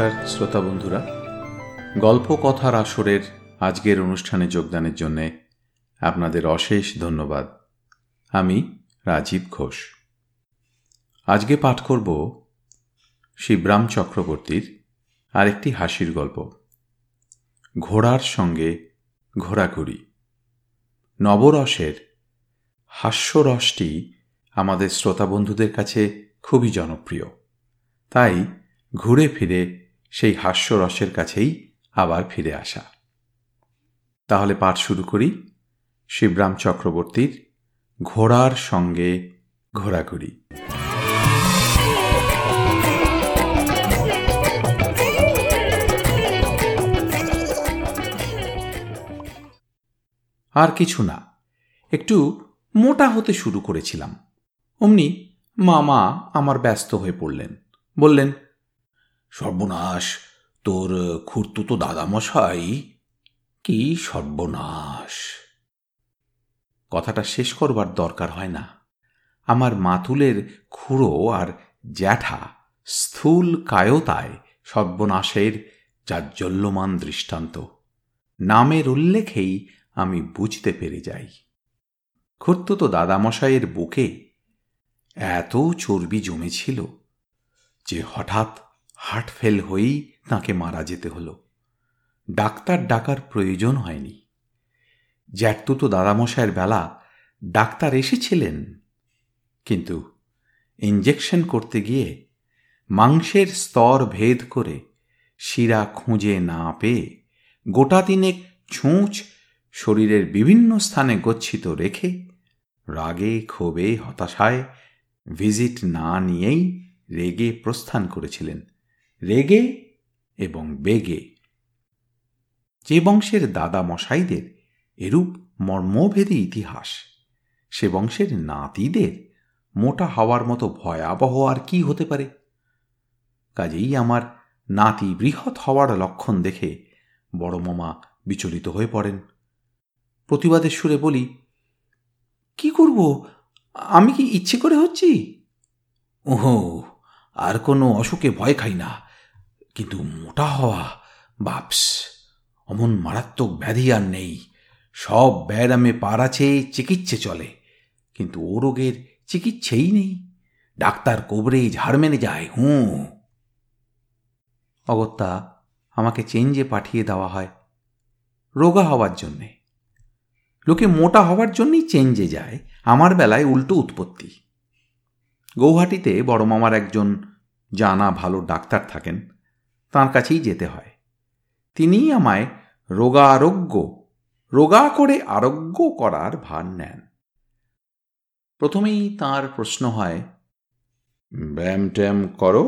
নমস্কার, শ্রোতা বন্ধুরা। গল্প কথার আসরের আজকের অনুষ্ঠানে যোগদানের জন্যে আপনাদের অশেষ ধন্যবাদ। আমি রাজীব ঘোষ। আজকে পাঠ করব শিবরাম চক্রবর্তীর আরেকটি হাসির গল্প। ঘোড়ার সঙ্গে ঘোরাঘুরি নবরসের হাস্যরসটি আমাদের শ্রোতা বন্ধুদের কাছে খুবই জনপ্রিয়। তাই ঘুরে ফিরে সেই হাস্যরসের কাছেই আবার ফিরে আসা। তাহলে পাঠ শুরু করি। শিবরাম চক্রবর্তীর ঘোড়ার সঙ্গে ঘোরাঘুরি। আর কিছু না, একটু মোটা হতে শুরু করেছিলাম। অমনি মামা আমার ব্যস্ত হয়ে পড়লেন। বললেন সর্বনাশ, তোর খুঁড়তুতো দাদামশাই। কি সর্বনাশ। কথাটা শেষ করবার দরকার হয় না। আমার মাতুলের খুঁড়ো আর জ্যাঠা স্থূল কায়তায় সর্বনাশের জাজ্জল্যমান দৃষ্টান্ত। নামের উল্লেখেই আমি বুঝতে পেরে যাই। খুঁড়তুতো দাদামশাইয়ের বুকে এত চর্বি জমেছিল যে হঠাৎ হার্ট ফেল হয়েই তাকে মারা যেতে হলো। ডাক্তার ডাকার প্রয়োজন হয়নি। জ্যাঠতুতো দাদামশাইয়ের বেলা ডাক্তার এসেছিলেন, কিন্তু ইঞ্জেকশন করতে গিয়ে মাংসের স্তর ভেদ করে শিরা খুঁজে না পেয়ে গোটা তিনেক ছুঁচ শরীরের বিভিন্ন স্থানে গচ্ছিত রেখে রাগে, ক্ষোভে, হতাশায় ভিজিট না নিয়েই রেগে প্রস্থান করেছিলেন। রেগে এবং বেগে। যে বংশের দাদা মশাইদের এরূপ মর্মভেদী ইতিহাস, সে বংশের নাতিদের মোটা হওয়ার মতো ভয়াবহ আর কি হতে পারে? কাজেই আমার নাতি বৃহৎ হওয়ার লক্ষণ দেখে বড় মামা বিচলিত হয়ে পড়েন। প্রতিবাদের সুরে বলি, কি করব? আমি কি ইচ্ছে করে হচ্ছি? ওহো, আর কোনো অসুখে ভয় খাই না। কিন্তু মোটা হওয়া, বাপস, অমন মারাত্মক ব্যাধি আর নেই। সব ব্যায়ামে পার আছে চিকিৎসে চলে। কিন্তু ও রোগের চিকিৎসেই নেই। ডাক্তার কোবরে ঝাড় মেনে যায়, হুঁ। অগত্যা, আমাকে চেঞ্জে পাঠিয়ে দেওয়া হয় রোগা হওয়ার জন্যে। লোকে মোটা হওয়ার জন্যই চেঞ্জে যায়, আমার বেলায় উল্টো উৎপত্তি। গৌহাটিতে বড় মামার একজন জানা ভালো ডাক্তার থাকেন। তার কাছেই যেতে হয়। তিনিই আমায় রোগা আরোগ্য রোগা করে আরোগ্য করার ভার নেন। প্রথমেই তার প্রশ্ন হয়, ব্যায়াম ট্যাম করো?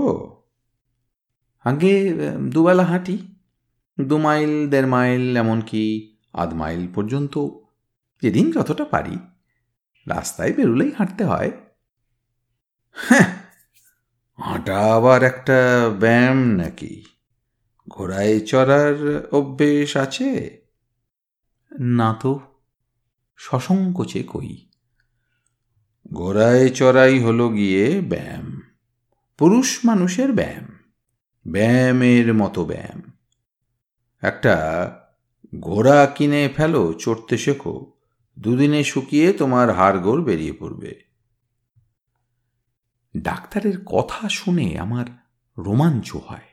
আগে, দুবেলা হাঁটি, দু মাইল, দেড় মাইল, এমনকি আধ মাইল পর্যন্ত, যেদিন যতটা পারি। রাস্তায় বেরোলেই হাঁটতে হয়। হ্যাঁ হাঁটা আবার একটা ব্যায়াম নাকি? ঘোড়ায় চড়ার অভ্যেস আছে? না তো সসংকোচে কই? ঘোড়ায় চড়াই হলো গিয়ে ব্যায়াম। পুরুষ মানুষের ব্যায়াম ব্যায়ামের মতো ব্যায়াম। একটা ঘোড়া কিনে ফেলো চড়তে শেখো দুদিনে শুকিয়ে তোমার হাড়গোড় বেরিয়ে পড়বে। ডাক্তারের কথা শুনে আমার রোমাঞ্চ হয়।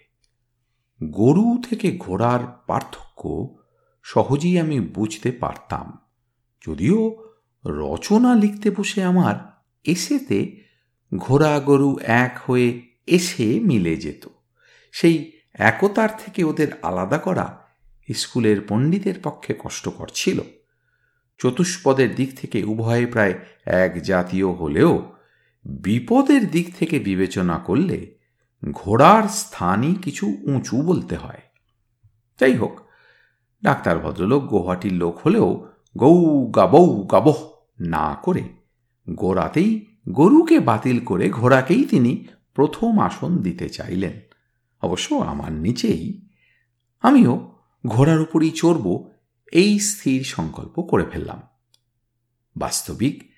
গরু থেকে ঘোড়ার পার্থক্য সহজেই আমি বুঝতে পারতাম। যদিও রচনা লিখতে বসে আমার এসেতে ঘোড়া গরু এক হয়ে এসে মিলে যেত। সেই একতার থেকে ওদের আলাদা করা স্কুলের পণ্ডিতের পক্ষে কষ্টকর ছিল। চতুষ্পদের দিক থেকে উভয়ে প্রায় এক জাতীয় হলেও বিপদের দিক থেকে বিবেচনা করলে ঘোড়ার স্থানই কিছু উঁচু বলতে হয়। যাই হোক, ডাক্তার ভদ্রলোক গুয়াহাটির লোক হলেও গৌ গাবৌ গাবহ না করে গোড়াতেই গরুকে বাতিল করে ঘোড়াকেই তিনি প্রথম আসন দিতে চাইলেন। অবশ্য আমার নিচেই। আমিও ঘোড়ার উপরই চড়ব এই স্থির সংকল্প করে ফেললাম। বাস্তবিক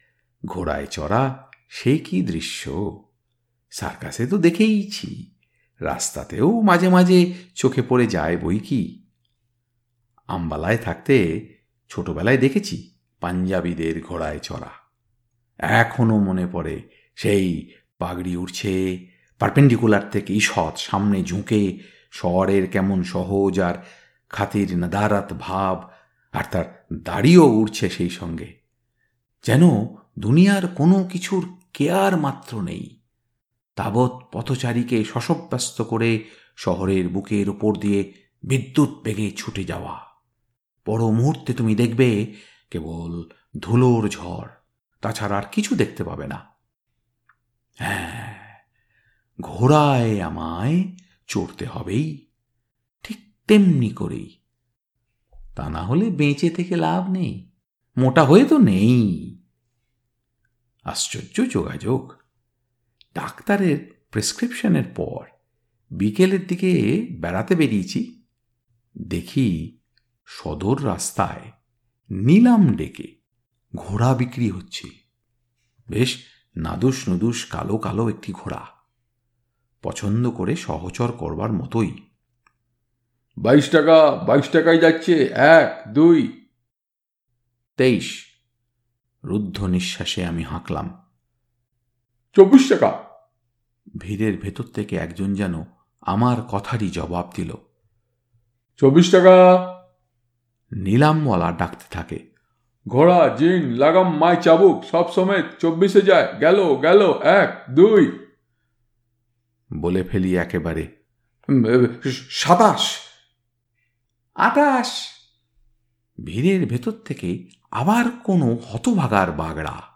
ঘোড়ায় চড়া সে কি দৃশ্য? সার্কাসে তো দেখেইছি। রাস্তাতেও মাঝে মাঝে চোখে পড়ে যায় বই কি। আম্বালায় থাকতে ছোটবেলায় দেখেছি পাঞ্জাবিদের ঘোড়ায় চড়া। এখনও মনে পড়ে সেই পাগড়ি উঠছে পারপেন্ডিকুলার থেকে ঈষৎ সামনে ঝুঁকে, শহরের কেমন সহজ আর খাতির নাদারাত ভাব, আর তার দাড়িও উঠছে সেই সঙ্গে। যেন দুনিয়ার কোনো কিছুর কেয়ার মাত্র নেই। তাবৎ পথচারীকে শশব্যস্ত করে শহরের বুকের ওপর দিয়ে বিদ্যুৎ বেগে ছুটে যাওয়া। পর মুহূর্তে তুমি দেখবে কেবল ধুলোর ঝড়, তাছাড়া আর কিছু দেখতে পাবে না। হ্যাঁ ঘোড়ায় আমায় চড়তে হবেই, ঠিক তেমনি করেই। তা না হলে বেঁচে থেকে লাভ নেই, মোটা হয়ে তো নেই। আশ্চর্য যোগাযোগ। ডাক্তারের প্রেসক্রিপশনের পর বিকেলের দিকে বেড়াতে বেরিয়েছি। দেখি সদর রাস্তায় নিলাম ডেকে ঘোড়া বিক্রি হচ্ছে। বেশ নাদুস নুদুস কালো কালো একটি ঘোড়া। পছন্দ করে সহচর করবার মতোই। বাইশ টাকা বাইশ টাকায় যাচ্ছে। এক দুই। তেইশ। রুদ্ধ নিঃশ্বাসে আমি হাঁকলাম। চব্বিশ টাকা। ভিড়ের ভেতর থেকে একজন যেন আমার কথারই জবাব দিল। চব্বিশ টাকা। নিলামওয়ালা ডাকতে থাকে। ঘোড়া জিন লাগাম মাই চাবুক সব সমেত চব্বিশে যায়। গেল গেল এক দুই। বলে ফেলি একেবারে সাতাশ। আটাশ। ভিড়ের ভেতর থেকে আবার কোনো হতভাগার বাগড়া।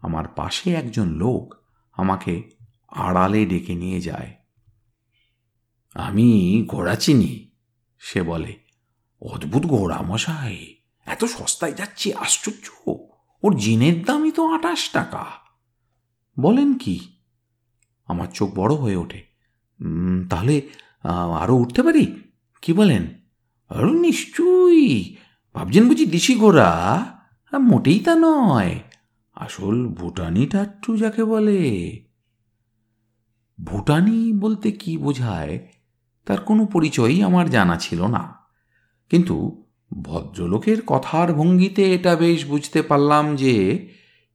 আমার পাশে একজন লোক আমাকে আড়ালে ডেকে নিয়ে যায়। আমি ঘোড়া চিনি, সে বলে। অদ্ভুত ঘোড়া মশাই, এত সস্তায় যাচ্ছে, আশ্চর্য। ওর জিনের দামই তো আটাশ টাকা। বলেন কি? আমার চোখ বড় হয়ে ওঠে। তাহলে আরও উঠতে পারি? কি বলেন? আরও নিশ্চয়ই। ভাবছেন বুঝি দিশি ঘোড়া? মোটেই তা নয়। আসল ভুটানি টাট্টু যাকে বলে। ভুটানি বলতে কি বোঝায়, তার কোনো পরিচয়ই আমার জানা ছিল না। কিন্তু ভদ্রলোকের কথার ভঙ্গিতে এটা বেশ বুঝতে পারলাম যে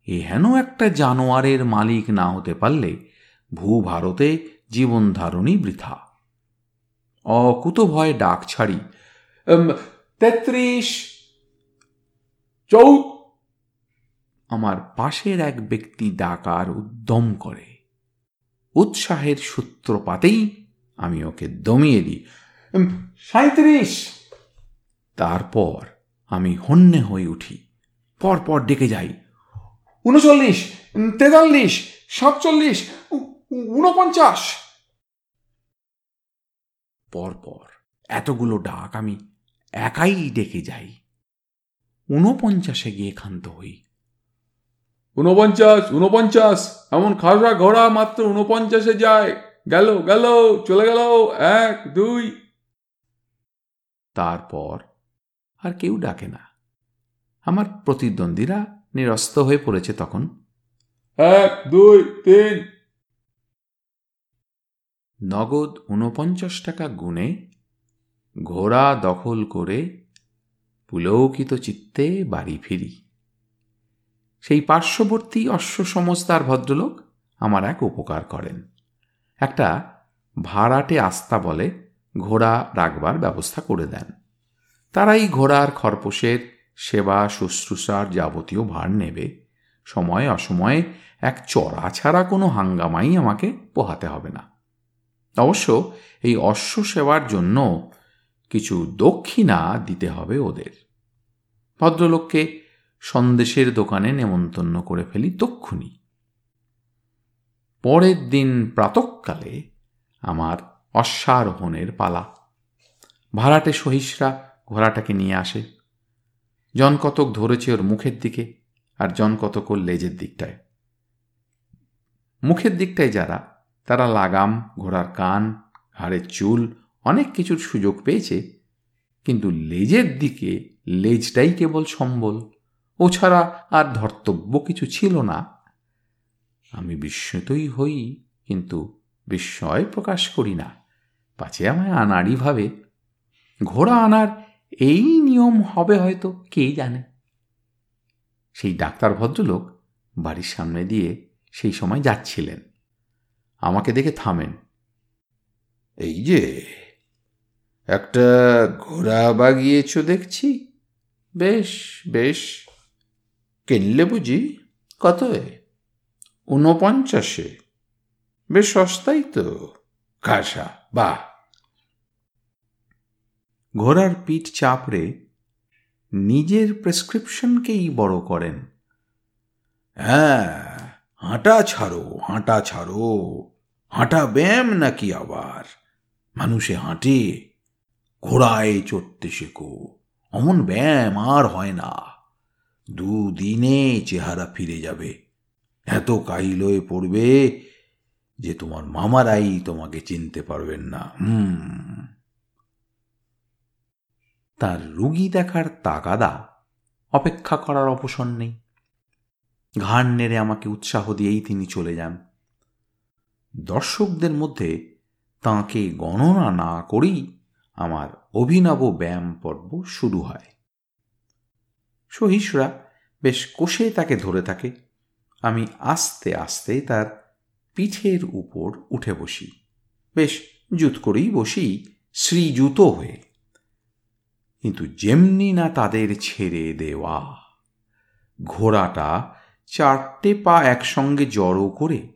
এহেন একটা জানোয়ারের মালিক না হতে পারলে ভূভারতে জীবনধারণই বৃথা। অকুত ভয় ডাক ছাড়ি তেত্রিশ, চৌ আমার পাশের এক ব্যক্তি ডাকার উদ্যম করে। উৎসাহের সূত্রপাতেই আমি ওকে দমিয়ে দিই। সাঁত্রিশ তারপর আমি হন্যে হয়ে উঠি। পরপর ডেকে যাই। উনচল্লিশ তেতাল্লিশ, সাতচল্লিশ উনপঞ্চাশ পরপর এতগুলো ডাক আমি একাই ডেকে যাই। ঊনপঞ্চাশে গিয়ে ক্ষান্ত হই। উনপঞ্চাশ উনপঞ্চাশ এমন খাসা ঘোড়া মাত্র উনপঞ্চাশে যায়। গেল গেল, চলে গেল, এক, দুই। তারপর আর কেউ ডাকে না। আমার প্রতিদ্বন্দ্বীরা নিরস্ত হয়ে পড়েছে তখন। এক, দুই, তিন। নগদ উনপঞ্চাশ টাকা গুনে ঘোড়া দখল করে পুলৌকিত চিত্তে বাড়ি ফিরি। সেই পার্শ্ববর্তী অশ্ব সমস্তার ভদ্রলোক আমার এক উপকার করেন। একটা ভাড়াটে আস্তা বলে ঘোড়া রাখবার ব্যবস্থা করে দেন। তারাই ঘোড়ার খরপোশের সেবা, শুশ্রূষার যাবতীয় ভার নেবে। সময় অসময়ে এক চড়া ছাড়া কোনো হাঙ্গামাই আমাকে পোহাতে হবে না। অবশ্য এই অশ্ব সেবার জন্য কিছু দক্ষিণা দিতে হবে ওদের। ভদ্রলোককে সন্দেশের দোকানে নেমন্তন্ন করে ফেলি তক্ষুনি পরের দিন প্রাতকালে আমার অশ্বারোহণের পালা। ভাড়াটে সহিসরা ঘোড়াটাকে নিয়ে আসে। জন কতক ধরেছে ওর মুখের দিকে আর জন কতক ওর লেজের দিকটায়। মুখের দিকটায় যারা, তারা লাগাম, ঘোড়ার কান, ঘাড়ের চুল, অনেক কিছুর সুযোগ পেয়েছে, কিন্তু লেজের দিকে লেজটাই কেবল সম্বল। ও ছাড়া আর ধর্তব্য কিছু ছিল না। আমি বিস্মিতই হই, কিন্তু বিস্ময় প্রকাশ করি না। পাছে আমায় আনারই ভাবে, ঘোড়া আনার এই নিয়ম হবে হয়তো, কে জানে? সেই ডাক্তার ভদ্রলোক বাড়ির সামনে দিয়ে সেই সময় যাচ্ছিলেন। আমাকে দেখে থামেন। এই যে, একটা ঘোড়া বাগিয়েছ দেখছি? বেশ বেশ। কিনলে বুঝি কত ঊনপঞ্চাশে। বেশ সস্তাই তো কাঁসা বাহ! ঘোড়ার পিঠ চাপড়ে নিজের প্রেসক্রিপশনকেই বড় করেন। হ্যাঁ হাঁটা ছাড়ো হাঁটা ছাড়ো, হাঁটা ব্যায়াম নাকি আবার? মানুষে হাঁটে, ঘোড়ায় চড়তে শেখো, অমন ব্যায়াম আর হয় না। দুদিনে চেহারা ফিরে যাবে। এত কাইলয়ে পড়বে যে তোমার মামারাই তোমাকে চিনতে পারবেন না। হুম। তার রুগী দেখার তাগাদা অপেক্ষা করার অবসর নেই। ঘাড় নেড়ে আমাকে উৎসাহ দিয়েই তিনি চলে যান। দর্শকদের মধ্যে তাঁকে গণনা না করেই আমার অভিনব ব্যায়াম পর্ব শুরু হয়। সহিসরা বেশ কষে তাকে ধরে থাকে। আমি আস্তে আস্তে তার পিঠের উপর উঠে বসি। বেশ জুত করেই বসি শ্রীজুত হয়ে। কিন্তু যেমনি না তাদের ছেড়ে দেওয়া, ঘোড়াটা চারটে পা একসঙ্গে জড়ো করে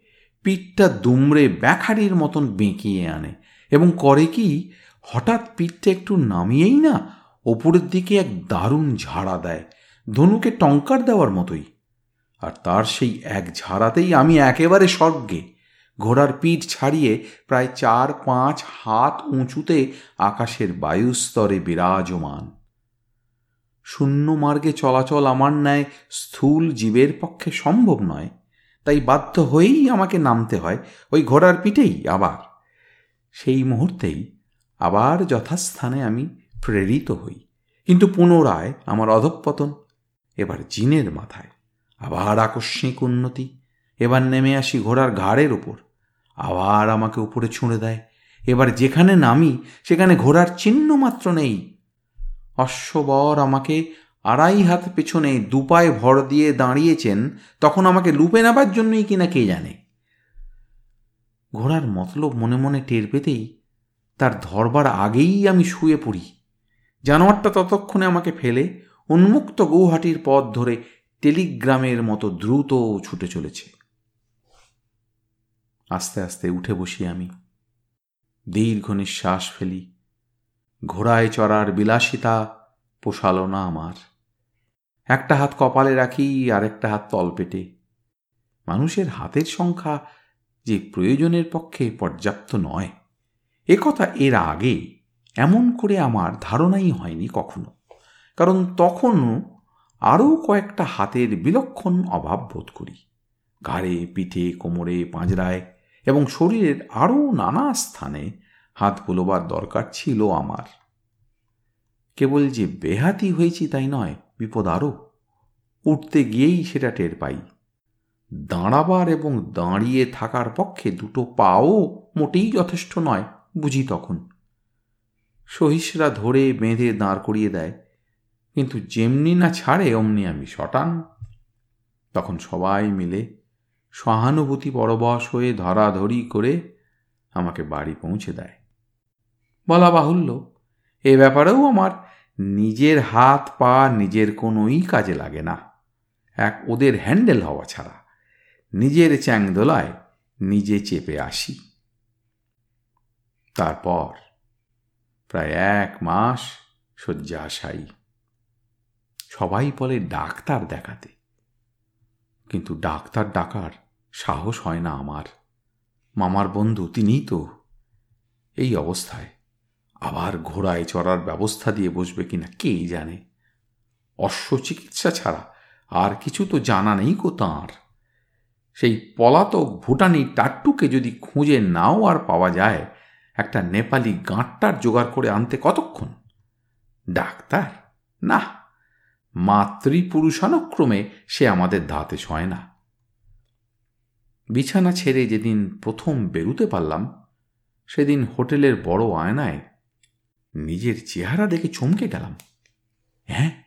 পিঠটা দুমড়ে ব্যাখারির মতন বেঁকিয়ে আনে এবং করে কি, হঠাৎ পিঠটা একটু নামিয়েই না ওপরের দিকে এক দারুণ ঝাড়া দেয়। ধনুকে টঙ্কার দেওয়ার মতোই। আর তার সেই এক ঝাড়াতেই আমি একেবারে স্বর্গে, ঘোড়ার পিঠ ছাড়িয়ে প্রায় চার পাঁচ হাত উঁচুতে আকাশের বায়ুস্তরে বিরাজমান। শূন্য মার্গে চলাচল আমার ন্যায় স্থূল জীবের পক্ষে সম্ভব নয়, তাই বাধ্য হয়েই আমাকে নামতে হয় ওই ঘোড়ার পিঠেই আবার। সেই মুহূর্তেই আবার যথাস্থানে আমি প্রেরিত হই, কিন্তু পুনরায় আমার অধঃপতন এবার জিনের মাথায়, আবার আকস্মিক উন্নতি, এবার নেমে আসি ঘোড়ার ঘাড়ের ওপর আবার আমাকে উপরে ছুঁড়ে দেয়, এবার যেখানে নামি সেখানে ঘোড়ার চিহ্ন মাত্র নেই। অশ্ববর আমাকে আড়াই হাত পেছনে দুপায়ে ভর দিয়ে দাঁড়িয়েছেন, তখন আমাকে লুপে নেবার জন্যই কিনা কে জানে। ঘোড়ার মতলব মনে মনে টের পেতেই তার ধরবার আগেই আমি শুয়ে পড়ি, জানোয়ারটা ততক্ষণে আমাকে ফেলে উন্মুক্ত গৌহাটির পথ ধরে টেলিগ্রামের মতো দ্রুত ছুটে চলেছে। আস্তে আস্তে উঠে বসি আমি। দীর্ঘ নিঃশ্বাস ফেলি। ঘোড়ায় চড়ার বিলাসিতা পোষালো না আমার। একটা হাত কপালে রাখি আর একটা হাত তলপেটে। মানুষের হাতের সংখ্যা যে প্রয়োজনের পক্ষে পর্যাপ্ত নয় একথা এর আগে এমন করে আমার ধারণাই হয়নি কখনো। কারণ তখনও আরও কয়েকটা হাতের বিলক্ষণ অভাব বোধ করি। ঘাড়ে, পিঠে, কোমরে, পাঁজরায় এবং শরীরের আরও নানা স্থানে হাত বুলোবার দরকার ছিল আমার। কেবল যে বেহাতি হয়েছি তাই নয়, বিপদ আরও। উঠতে গিয়েই সেটা টের পাই। দাঁড়াবার এবং দাঁড়িয়ে থাকার পক্ষে দুটো পাও মোটেই যথেষ্ট নয়, বুঝি তখন। সহিসরা ধরে বেঁধে দাঁড় করিয়ে দেয়। কিন্তু যেমনি না ছাড়ে, অমনি আমি শটান তখন সবাই মিলে সহানুভূতি পরবশ হয়ে ধরাধরি করে আমাকে বাড়ি পৌঁছে দেয়। বলা বাহুল্য, এ ব্যাপারেও আমার নিজের হাত পা নিজের কোনোই কাজে লাগে না। এক ওদের হ্যান্ডেল হওয়া ছাড়া, নিজের চ্যাংদোলায় নিজে চেপে আসি। তারপর প্রায় এক মাস শয্যাশায়ী সবাই বলে ডাক্তার দেখাতে। কিন্তু ডাক্তার ডাকার সাহস হয় না আমার। মামার বন্ধু তিনিই তো। এই অবস্থায় আবার ঘোড়ায় চড়ার ব্যবস্থা দিয়ে বসবে কিনা কে জানে? অশ্ব চিকিৎসা ছাড়া আর কিছু তো জানা নেই কো তাঁর। সেই পলাতক ভুটানি টাট্টুকে যদি খুঁজে নাও আর পাওয়া যায়, একটা নেপালি গাঁটটার জোগাড় করে আনতে কতক্ষণ? ডাক্তার? না। মাতৃপুরুষানুক্রমে সে আমাদের ধাতে সয় না। বিছানা ছেড়ে যেদিন প্রথম বেরুতে পারলাম, সেদিন হোটেলের বড় আয়নায় নিজের চেহারা দেখে চমকে গেলাম। হ্যাঁ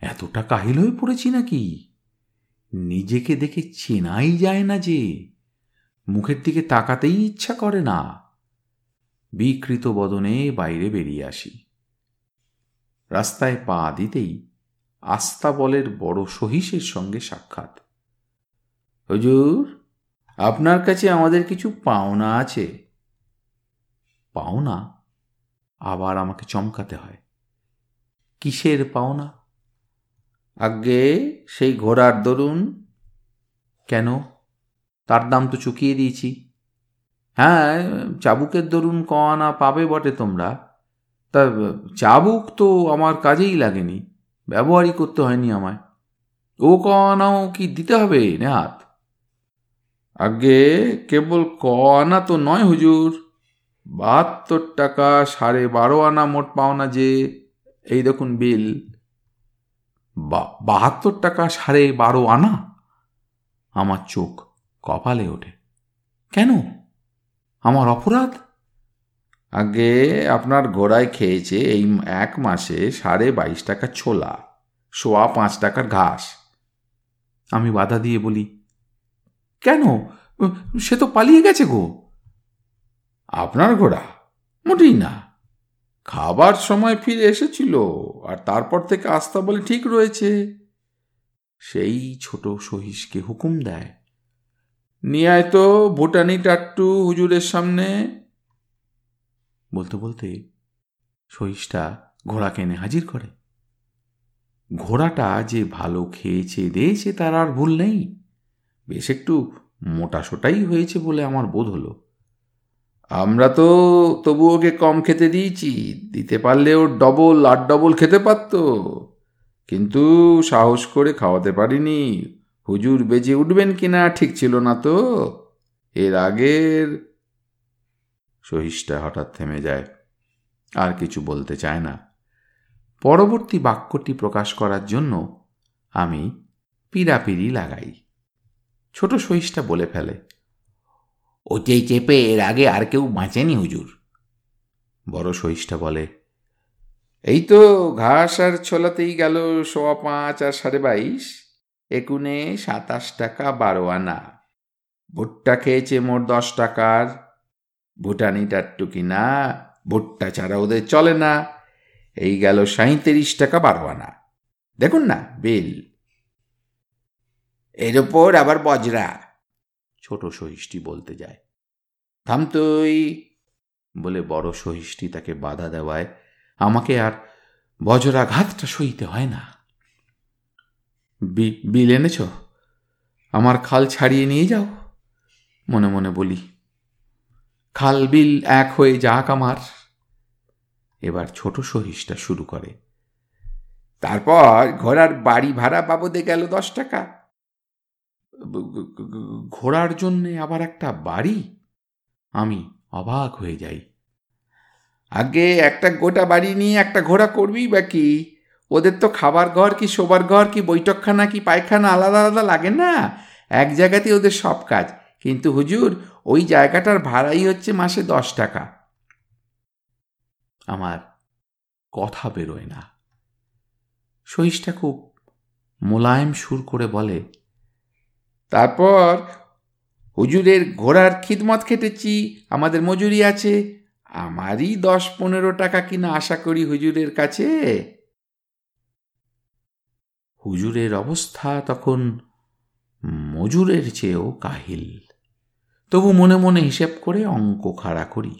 এতটা কাহিল হয়ে পড়েছি নাকি? নিজেকে দেখে চেনাই যায় না যে, মুখের দিকে তাকাতেই ইচ্ছা করে না। বিকৃত বদনে বাইরে বেরিয়ে আসি। রাস্তায় পা দিতেই আস্তাবলের বড় সহিসের সঙ্গে সাক্ষাৎ। হজুর, আপনার কাছে আমাদের কিছু পাওনা আছে। পাওনা? আবার আমাকে চমকাতে হয়। কিসের পাওনা? আগে সেই ঘোড়ার দরুন। কেন? তার দাম তো চুকিয়ে দিয়েছি। হ্যাঁ চাবুকের দরুন কয়ানা পাবে বটে তোমরা। তা, চাবুক তো আমার কাজেই লাগেনি। ব্যবহারই করতে হয়নি আমায়। ও কয়ানাও কি দিতে হবে, নেহাত? আগে কেবল ক আনা তো নয় হুজুর। বাহাত্তর টাকা সাড়ে বারো আনা মোট পাওনা যে, এই দেখুন বিল। বাহাত্তর টাকা সাড়ে বারো আনা? আমার চোখ কপালে ওঠে। কেন? আমার অপরাধ? আগে আপনার ঘোড়ায় খেয়েছে এই এক মাসে সাড়ে বাইশ টাকা ছোলা, সোয়া পাঁচ টাকার ঘাস। আমি বাধা দিয়ে বলি, কেন? সে তো পালিয়ে গেছে গো। আপনার ঘোড়া মোটেই না। খাবার সময় ফিরে এসেছিল আর তারপর থেকে আস্তা বলে ঠিক রয়েছে। সেই ছোট সহিসকে হুকুম দেয়। নিয়ে তো ভুটানি টাট্টু হুজুরের সামনে। বলতে বলতে সহিসটা ঘোড়া কেনে হাজির করে। ঘোড়াটা যে ভালো খেয়েছে, দিয়েছে তার আর ভুল নেই। বেশ একটু মোটাসোটাই হয়েছে বলে আমার বোধ হলো। আমরা তো তবু ওকে কম খেতে দিয়েছি, দিতে পারলে ওর ডবল আট ডবল খেতে পারত। কিন্তু সাহস করে খাওয়াতে পারিনি। হুজুর বেজে উঠবেন কিনা ঠিক ছিল না তো। এর আগের সহিসটা হঠাৎ থেমে যায়। আর কিছু বলতে চায় না। পরবর্তী বাক্যটি প্রকাশ করার জন্য আমি পিড়াপিড়ি লাগাই। ছোট সহিসটা বলে ফেলে ওতেই চেপে এর আগে আর কেউ বাঁচেনি হুজুর। বড় সহিসটা বলে, এই তো ঘাস আর ছোলাতেই গেল সোয়া পাঁচ আর সাড়ে বাইশ। একুনে সাতাশ টাকা বারো আনা ভুট্টা খেয়েছে মোট দশ টাকার। ভুটানি টাট্টু না ভুট্টা ছাড়া ওদের চলে না। এই গেল সাঁত্রিশ টাকা বারো আনা দেখুন না, বিল। এর ওপর আবার বজরা। ছোট সহিষ্টি বলতে যায়। থাম তুই, বলে বড় সহিষ্টি তাকে বাধা দেওয়ায় আমাকে আর বজ্রাঘাতটা সইতে হয় না। বিল এনেছ? আমার খাল ছাড়িয়ে নিয়ে যাও। মনে মনে বলি খাল বিল এক হয়ে যাক আমার। এবার ছোট সহিসটা শুরু করে। তারপর ঘোড়ার বাড়ি ভাড়া বাবদে গেল দশ টাকা। ঘোড়ার জন্যে আবার একটা বাড়ি? আমি অবাক হয়ে যাই। আগে একটা গোটা বাড়ি নিয়ে একটা ঘোড়া করবি বা কি? ওদের তো খাবার ঘর কি শোবার ঘর কি বৈঠকখানা কি পায়খানা আলাদা আলাদা লাগে না? এক জায়গাতেই ওদের সব কাজ। কিন্তু হুজুর, ওই জায়গাটার ভাড়াই হচ্ছে মাসে দশ টাকা। আমার কথা বেরোয় না। সহিসটা খুব মোলায়েম সুর করে বলে, তারপর হুজুরের ঘোড়ার খিদমত খেটেছি, আমাদের মজুরি আছে, আমারই দশ পনেরো টাকা কিনা আশা করি হুজুরের কাছে? হুজুরের অবস্থা তখন মজুরের চেয়েও কাহিল। তবু মনে মনে হিসেব করে অঙ্ক খাড়া করি।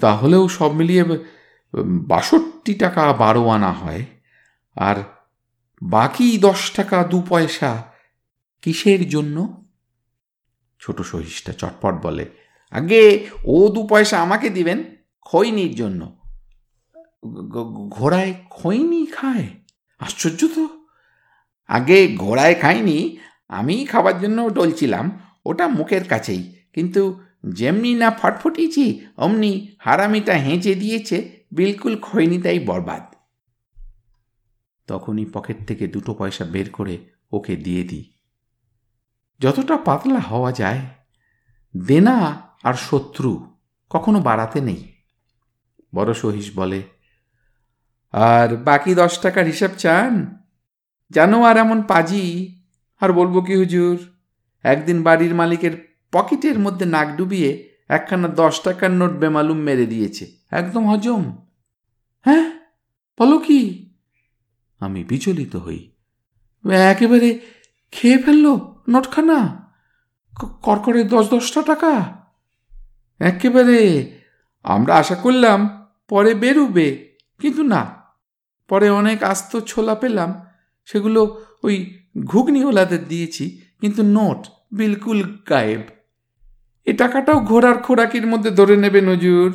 তাহলেও সব মিলিয়ে বাষট্টি টাকা বারো আনা হয়। আর বাকি দশ টাকা দু পয়সা কিসের জন্য? ছোট সহিসটা চটপট বলে, আগে ও দু পয়সা আমাকে দিবেন খৈনির জন্য। ঘোড়ায় খৈনি খায়? আশ্চর্য তো! আগে ঘোড়ায় খাইনি আমি খাবার জন্য ডলছিলাম, ওটা মুখের কাছেই। কিন্তু যেমনি না ফটফটিয়েছি অমনি হারামিটা হেঁচে দিয়েছে, বিলকুল খৈনি তাই বরবাদ। তখনই পকেট থেকে দুটো পয়সা বের করে ওকে দিয়ে দিই। যতটা পাতলা হওয়া যায়, দেনা আর শত্রু কখনো বাড়াতে নেই। বড় সহিস বলে, আর বাকি দশ টাকার হিসাব চান? জানো আর এমন পাজি আর বলব কি, হুজুর? একদিন বাড়ির মালিকের পকেটের মধ্যে নাক ডুবিয়ে একখানা দশ টাকার নোট বেমালুম মেরে দিয়েছে। একদম হজম। হ্যাঁ? বলো কি? আমি বিচলিত হই। একেবারে খেয়ে ফেলল নোটখানা? করকরে দশ দশটা টাকা? একেবারে। আমরা আশা করলাম পরে বেরুবে, কিন্তু না। পরে অনেক আস্ত ছোলা পেলাম, সেগুলো ওই ঘুগনিওয়ালাদের দিয়েছি, কিন্তু নোট বিলকুল গায়েব। এ টাকাটাও ঘোড়ার খোরাকির মধ্যে ধরে নেবে নজুর।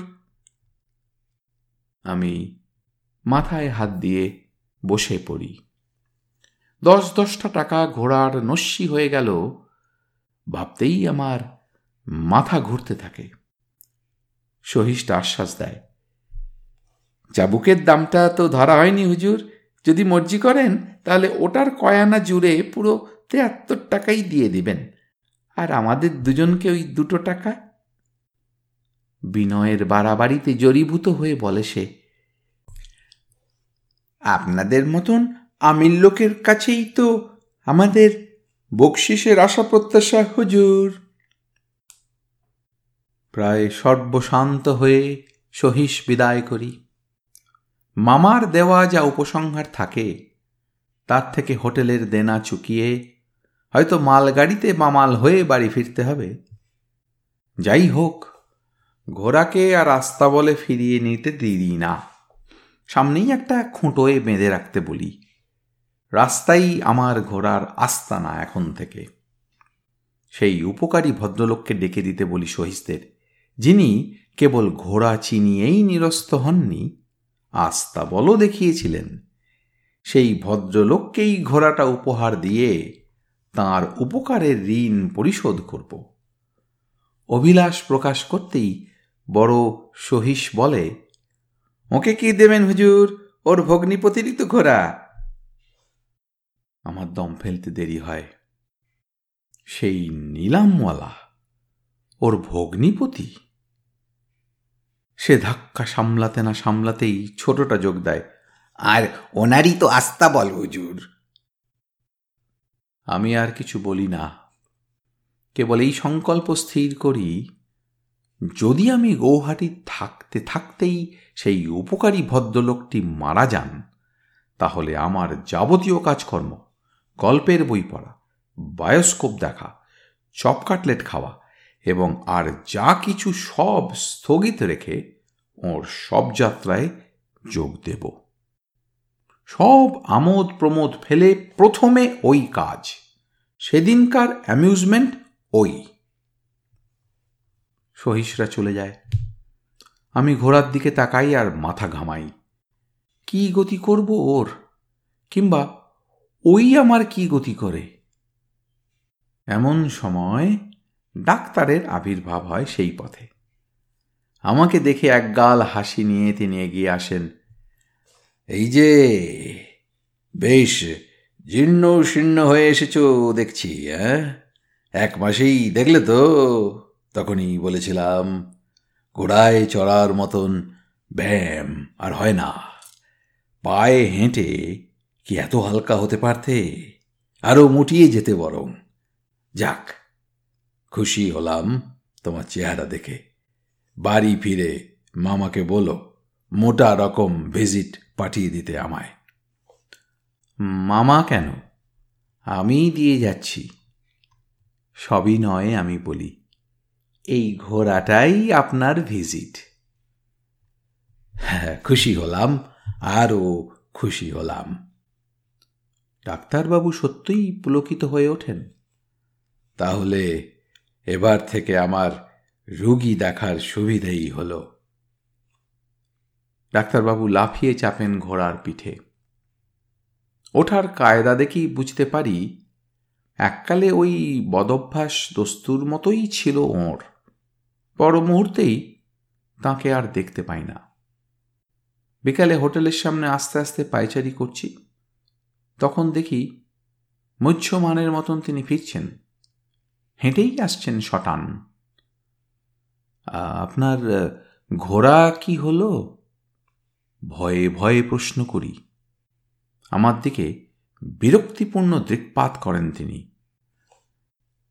আমি মাথায় হাত দিয়ে বসে পড়ি। দশ দশটা টাকা ঘোড়ার নস্যি হয়ে গেল, ভাবতেই আমার মাথা ঘুরতে থাকে। সহিষ্ঠ আশ্বাস দেয়, চাবুকের দামটা তো ধরা হয়নি হুজুর। যদি মর্জি করেন, তাহলে ওটার কয়ানা জুড়ে পুরো তেয়াত্তর টাকাই দিয়ে দিবেন। আর আমাদের দুজনকে ওই দুটো টাকা? বিনয়ের বাড়াবাড়িতে জড়ীভূত হয়ে বলে সে, আপনাদের মতন আমির লোকের কাছেই তো আমাদের বকশিসের আশা প্রত্যাশা, হুজুর। প্রায় সর্বশান্ত হয়ে সহিস বিদায় করি। মামার দেওয়া যা উপসংহার থাকে, তার থেকে হোটেলের দেনা চুকিয়ে হয়তো মালগাড়িতে মামাল হয়ে বাড়ি ফিরতে হবে। যাই হোক, ঘোড়াকে আর রাস্তা বলে ফিরিয়ে নিতে দিই না। সামনেই একটা খুঁটোয় বেঁধে রাখতে বলি। রাস্তাই আমার ঘোড়ার আস্তানা এখন থেকে। সেই উপকারী ভদ্রলোককে ডেকে দিতে বলি সহিসদের যিনি কেবল ঘোড়া চিনিয়েই নিরস্ত হননি আস্তা বলও দেখিয়েছিলেন। সেই ভদ্রলোককেই ঘোড়াটা উপহার দিয়ে তার উপকারের ঋণ পরিশোধ করব। অভিলাষ প্রকাশ করতেই বড় সহিস বলে, ওকে কি দেবেন হুজুর? ওর ভগ্নিপতিরই তো ঘোড়া। আমার দম ফেলতে দেরি হয়। সেই নিলামওয়ালা, ওর ভগ্নিপতি? সে ধাক্কা সামলাতে না সামলাতেই ছোটটা যোগ দেয়। আর ওনারই তো আস্তা বল হুজুর। আমি আর কিছু বলি না। কেবল এই সংকল্প স্থির করি যদি আমি গৌহাটি থাকতে থাকতেই সেই উপকারী ভদ্রলোকটি মারা যান তাহলে আমার যাবতীয় কাজকর্ম গল্পের বই পড়া বায়োস্কোপ দেখা চপ কাটলেট খাওয়া এবং আর যা কিছু সব স্থগিত রেখে ওর সব যাত্রায় যোগ দেব। সব আমোদ প্রমোদ ফেলে প্রথমে ওই কাজ, সেদিনকার অ্যামিউজমেন্ট ওই। সহিসরা চলে যায়। আমি ঘোড়ার দিকে তাকাই আর মাথা ঘামাই। কি গতি করব ওর? কিংবা ওই আমার কি গতি করে? এমন সময় ডাক্তারের আবির্ভাব হয় সেই পথে। আমাকে দেখে এক গাল হাসি নিয়ে তিনি এগিয়ে আসেন। এই যে, বেশ জীর্ণ শীর্ণ হয়ে এসেছ দেখছি হ্যাঁ এক মাসেই দেখলে তো, তখনই বলেছিলাম ঘোড়ায় চড়ার মতন ব্যায়াম আর হয় না। পায়ে হেঁটে কি এত হালকা হতে পারতে? আরও মুটিয়ে যেতে বরং। যাক খুশি হলাম তোমার চেহারা দেখে। বাড়ি ফিরে মামাকে বলো মোটা রকম ভিজিট পাঠিয়ে দিতে আমায়। মামা কেন? আমি দিয়ে যাচ্ছি। সবই নয় আমি বলি। এই ঘোড়াটাই আপনার ভিজিট হ্যাঁ খুশি হলাম আরও খুশি হলাম। ডাক্তারবাবু সত্যিই পুলকিত হয়ে ওঠেন। তাহলে এবার থেকে আমার রুগী দেখার সুবিধেই হল। ডাক্তারবাবু লাফিয়ে চাপেন ঘোড়ার পিঠে। ওঠার কায়দা দেখেই বুঝতে পারি, এককালে ওই বদভ্যাস দস্তুর মতোই ছিল ওর। পর মুহূর্তেই তাকে আর দেখতে পাই না। বিকালে হোটেলের সামনে আস্তে আস্তে পায়চারি করছি। তখন দেখি মুচ্ছমানের মতন তিনি ফিরছেন। হেঁটেই আসছেন শটান। আপনার ঘোড়া কি হলো? ভয়ে ভয়ে প্রশ্ন করি। আমার দিকে বিরক্তিপূর্ণ দৃকপাত করেন তিনি।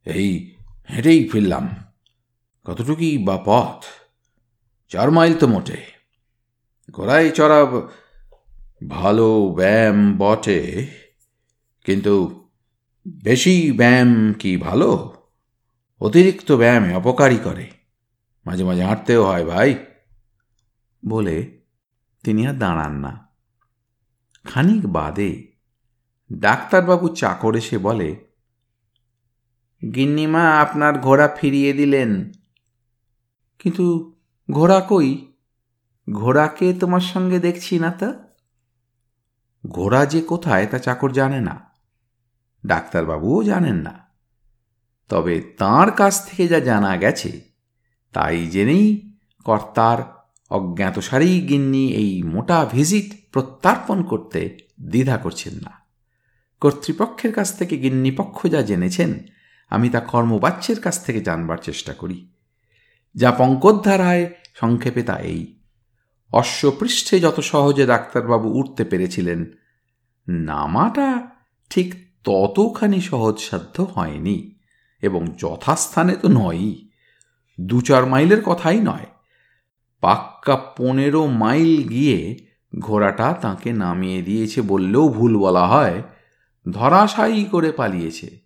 এই হেঁটেই ফিরলাম। কতটুকুই বা পথ? চার মাইল তো মোটে। ঘোড়ায় চড়া ভালো ব্যায়াম বটে, কিন্তু বেশি ব্যায়াম কি ভালো? অতিরিক্ত ব্যায়ামে অপকারী করে। মাঝে মাঝে হাঁটতেও হয়, ভাই। বলে তিনি আর দাঁড়ান না। খানিক বাদে ডাক্তারবাবু চাকর এসে বলে, গিন্নিমা, আপনার ঘোড়া ফিরিয়ে দিলেন। কিন্তু ঘোড়া কই? ঘোড়াকে তোমার সঙ্গে দেখছি না তা? ঘোড়া যে কোথায়, তা চাকর জানে না। ডাক্তারবাবুও জানেন না। তবে তার কাছ থেকে যা জানা গেছে, তাই জেনেই কর্তার অজ্ঞাতসারেই গিন্নি এই মোটা ভিজিট প্রত্যার্পণ করতে দ্বিধা করছেন না। কর্তৃপক্ষের কাছ থেকে গিন্নিপক্ষ যা জেনেছেন, আমি তা কর্মবাচ্যের কাছ থেকে জানবার চেষ্টা করি। যা পঙ্কোদ্ধারায় সংক্ষেপে তা এই, অশ্বপৃষ্ঠে যত সহজে ডাক্তারবাবু উঠতে পেরেছিলেন, নামাটা ঠিক ততখানি সহজসাধ্য হয়নি। এবং যথাস্থানে তো নয়ই। দু চার মাইলের কথাই নয়। পাক্কা পনেরো মাইল গিয়ে ঘোড়াটা তাকে নামিয়ে দিয়েছে বললেও ভুল বলা হয়। ধরাশায়ী করে পালিয়েছে।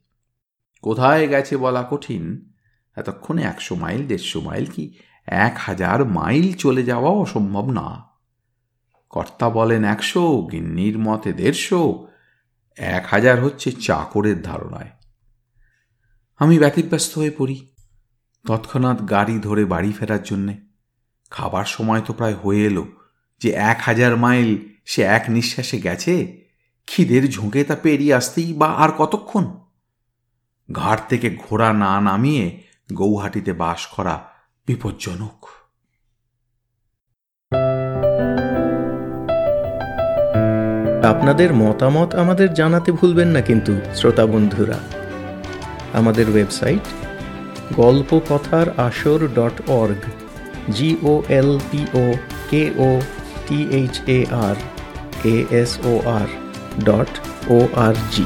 কোথায় গেছে বলা কঠিন? এতক্ষণে একশো মাইল, দেড়শো মাইল কি এক হাজার মাইল চলে যাওয়া অসম্ভব না। কর্তা বলেন একশো, গিন্নির মতে দেড়শো। এক হাজার হচ্ছে চাকরের ধারণায়। আমি ব্যতিব্যস্ত হয়ে পড়ি। তৎক্ষণাৎ গাড়ি ধরে বাড়ি ফেরার জন্যে। খাবার সময় তো প্রায় হয়ে এলো যে এক হাজার মাইল সে এক নিঃশ্বাসে গেছে। খিদের ঝুঁকে তা পেরিয়ে আসতেই বা আর কতক্ষণ? ঘাট থেকে ঘোড়া না নামিয়ে গৌহাটিতে বাস করা বিপজ্জনক। আপনাদের মতামত আমাদের জানাতে ভুলবেন না কিন্তু, শ্রোতা বন্ধুরা। আমাদের website Golpo Kothar Asor dot org G O L P O K O T H A R A S O R dot O R G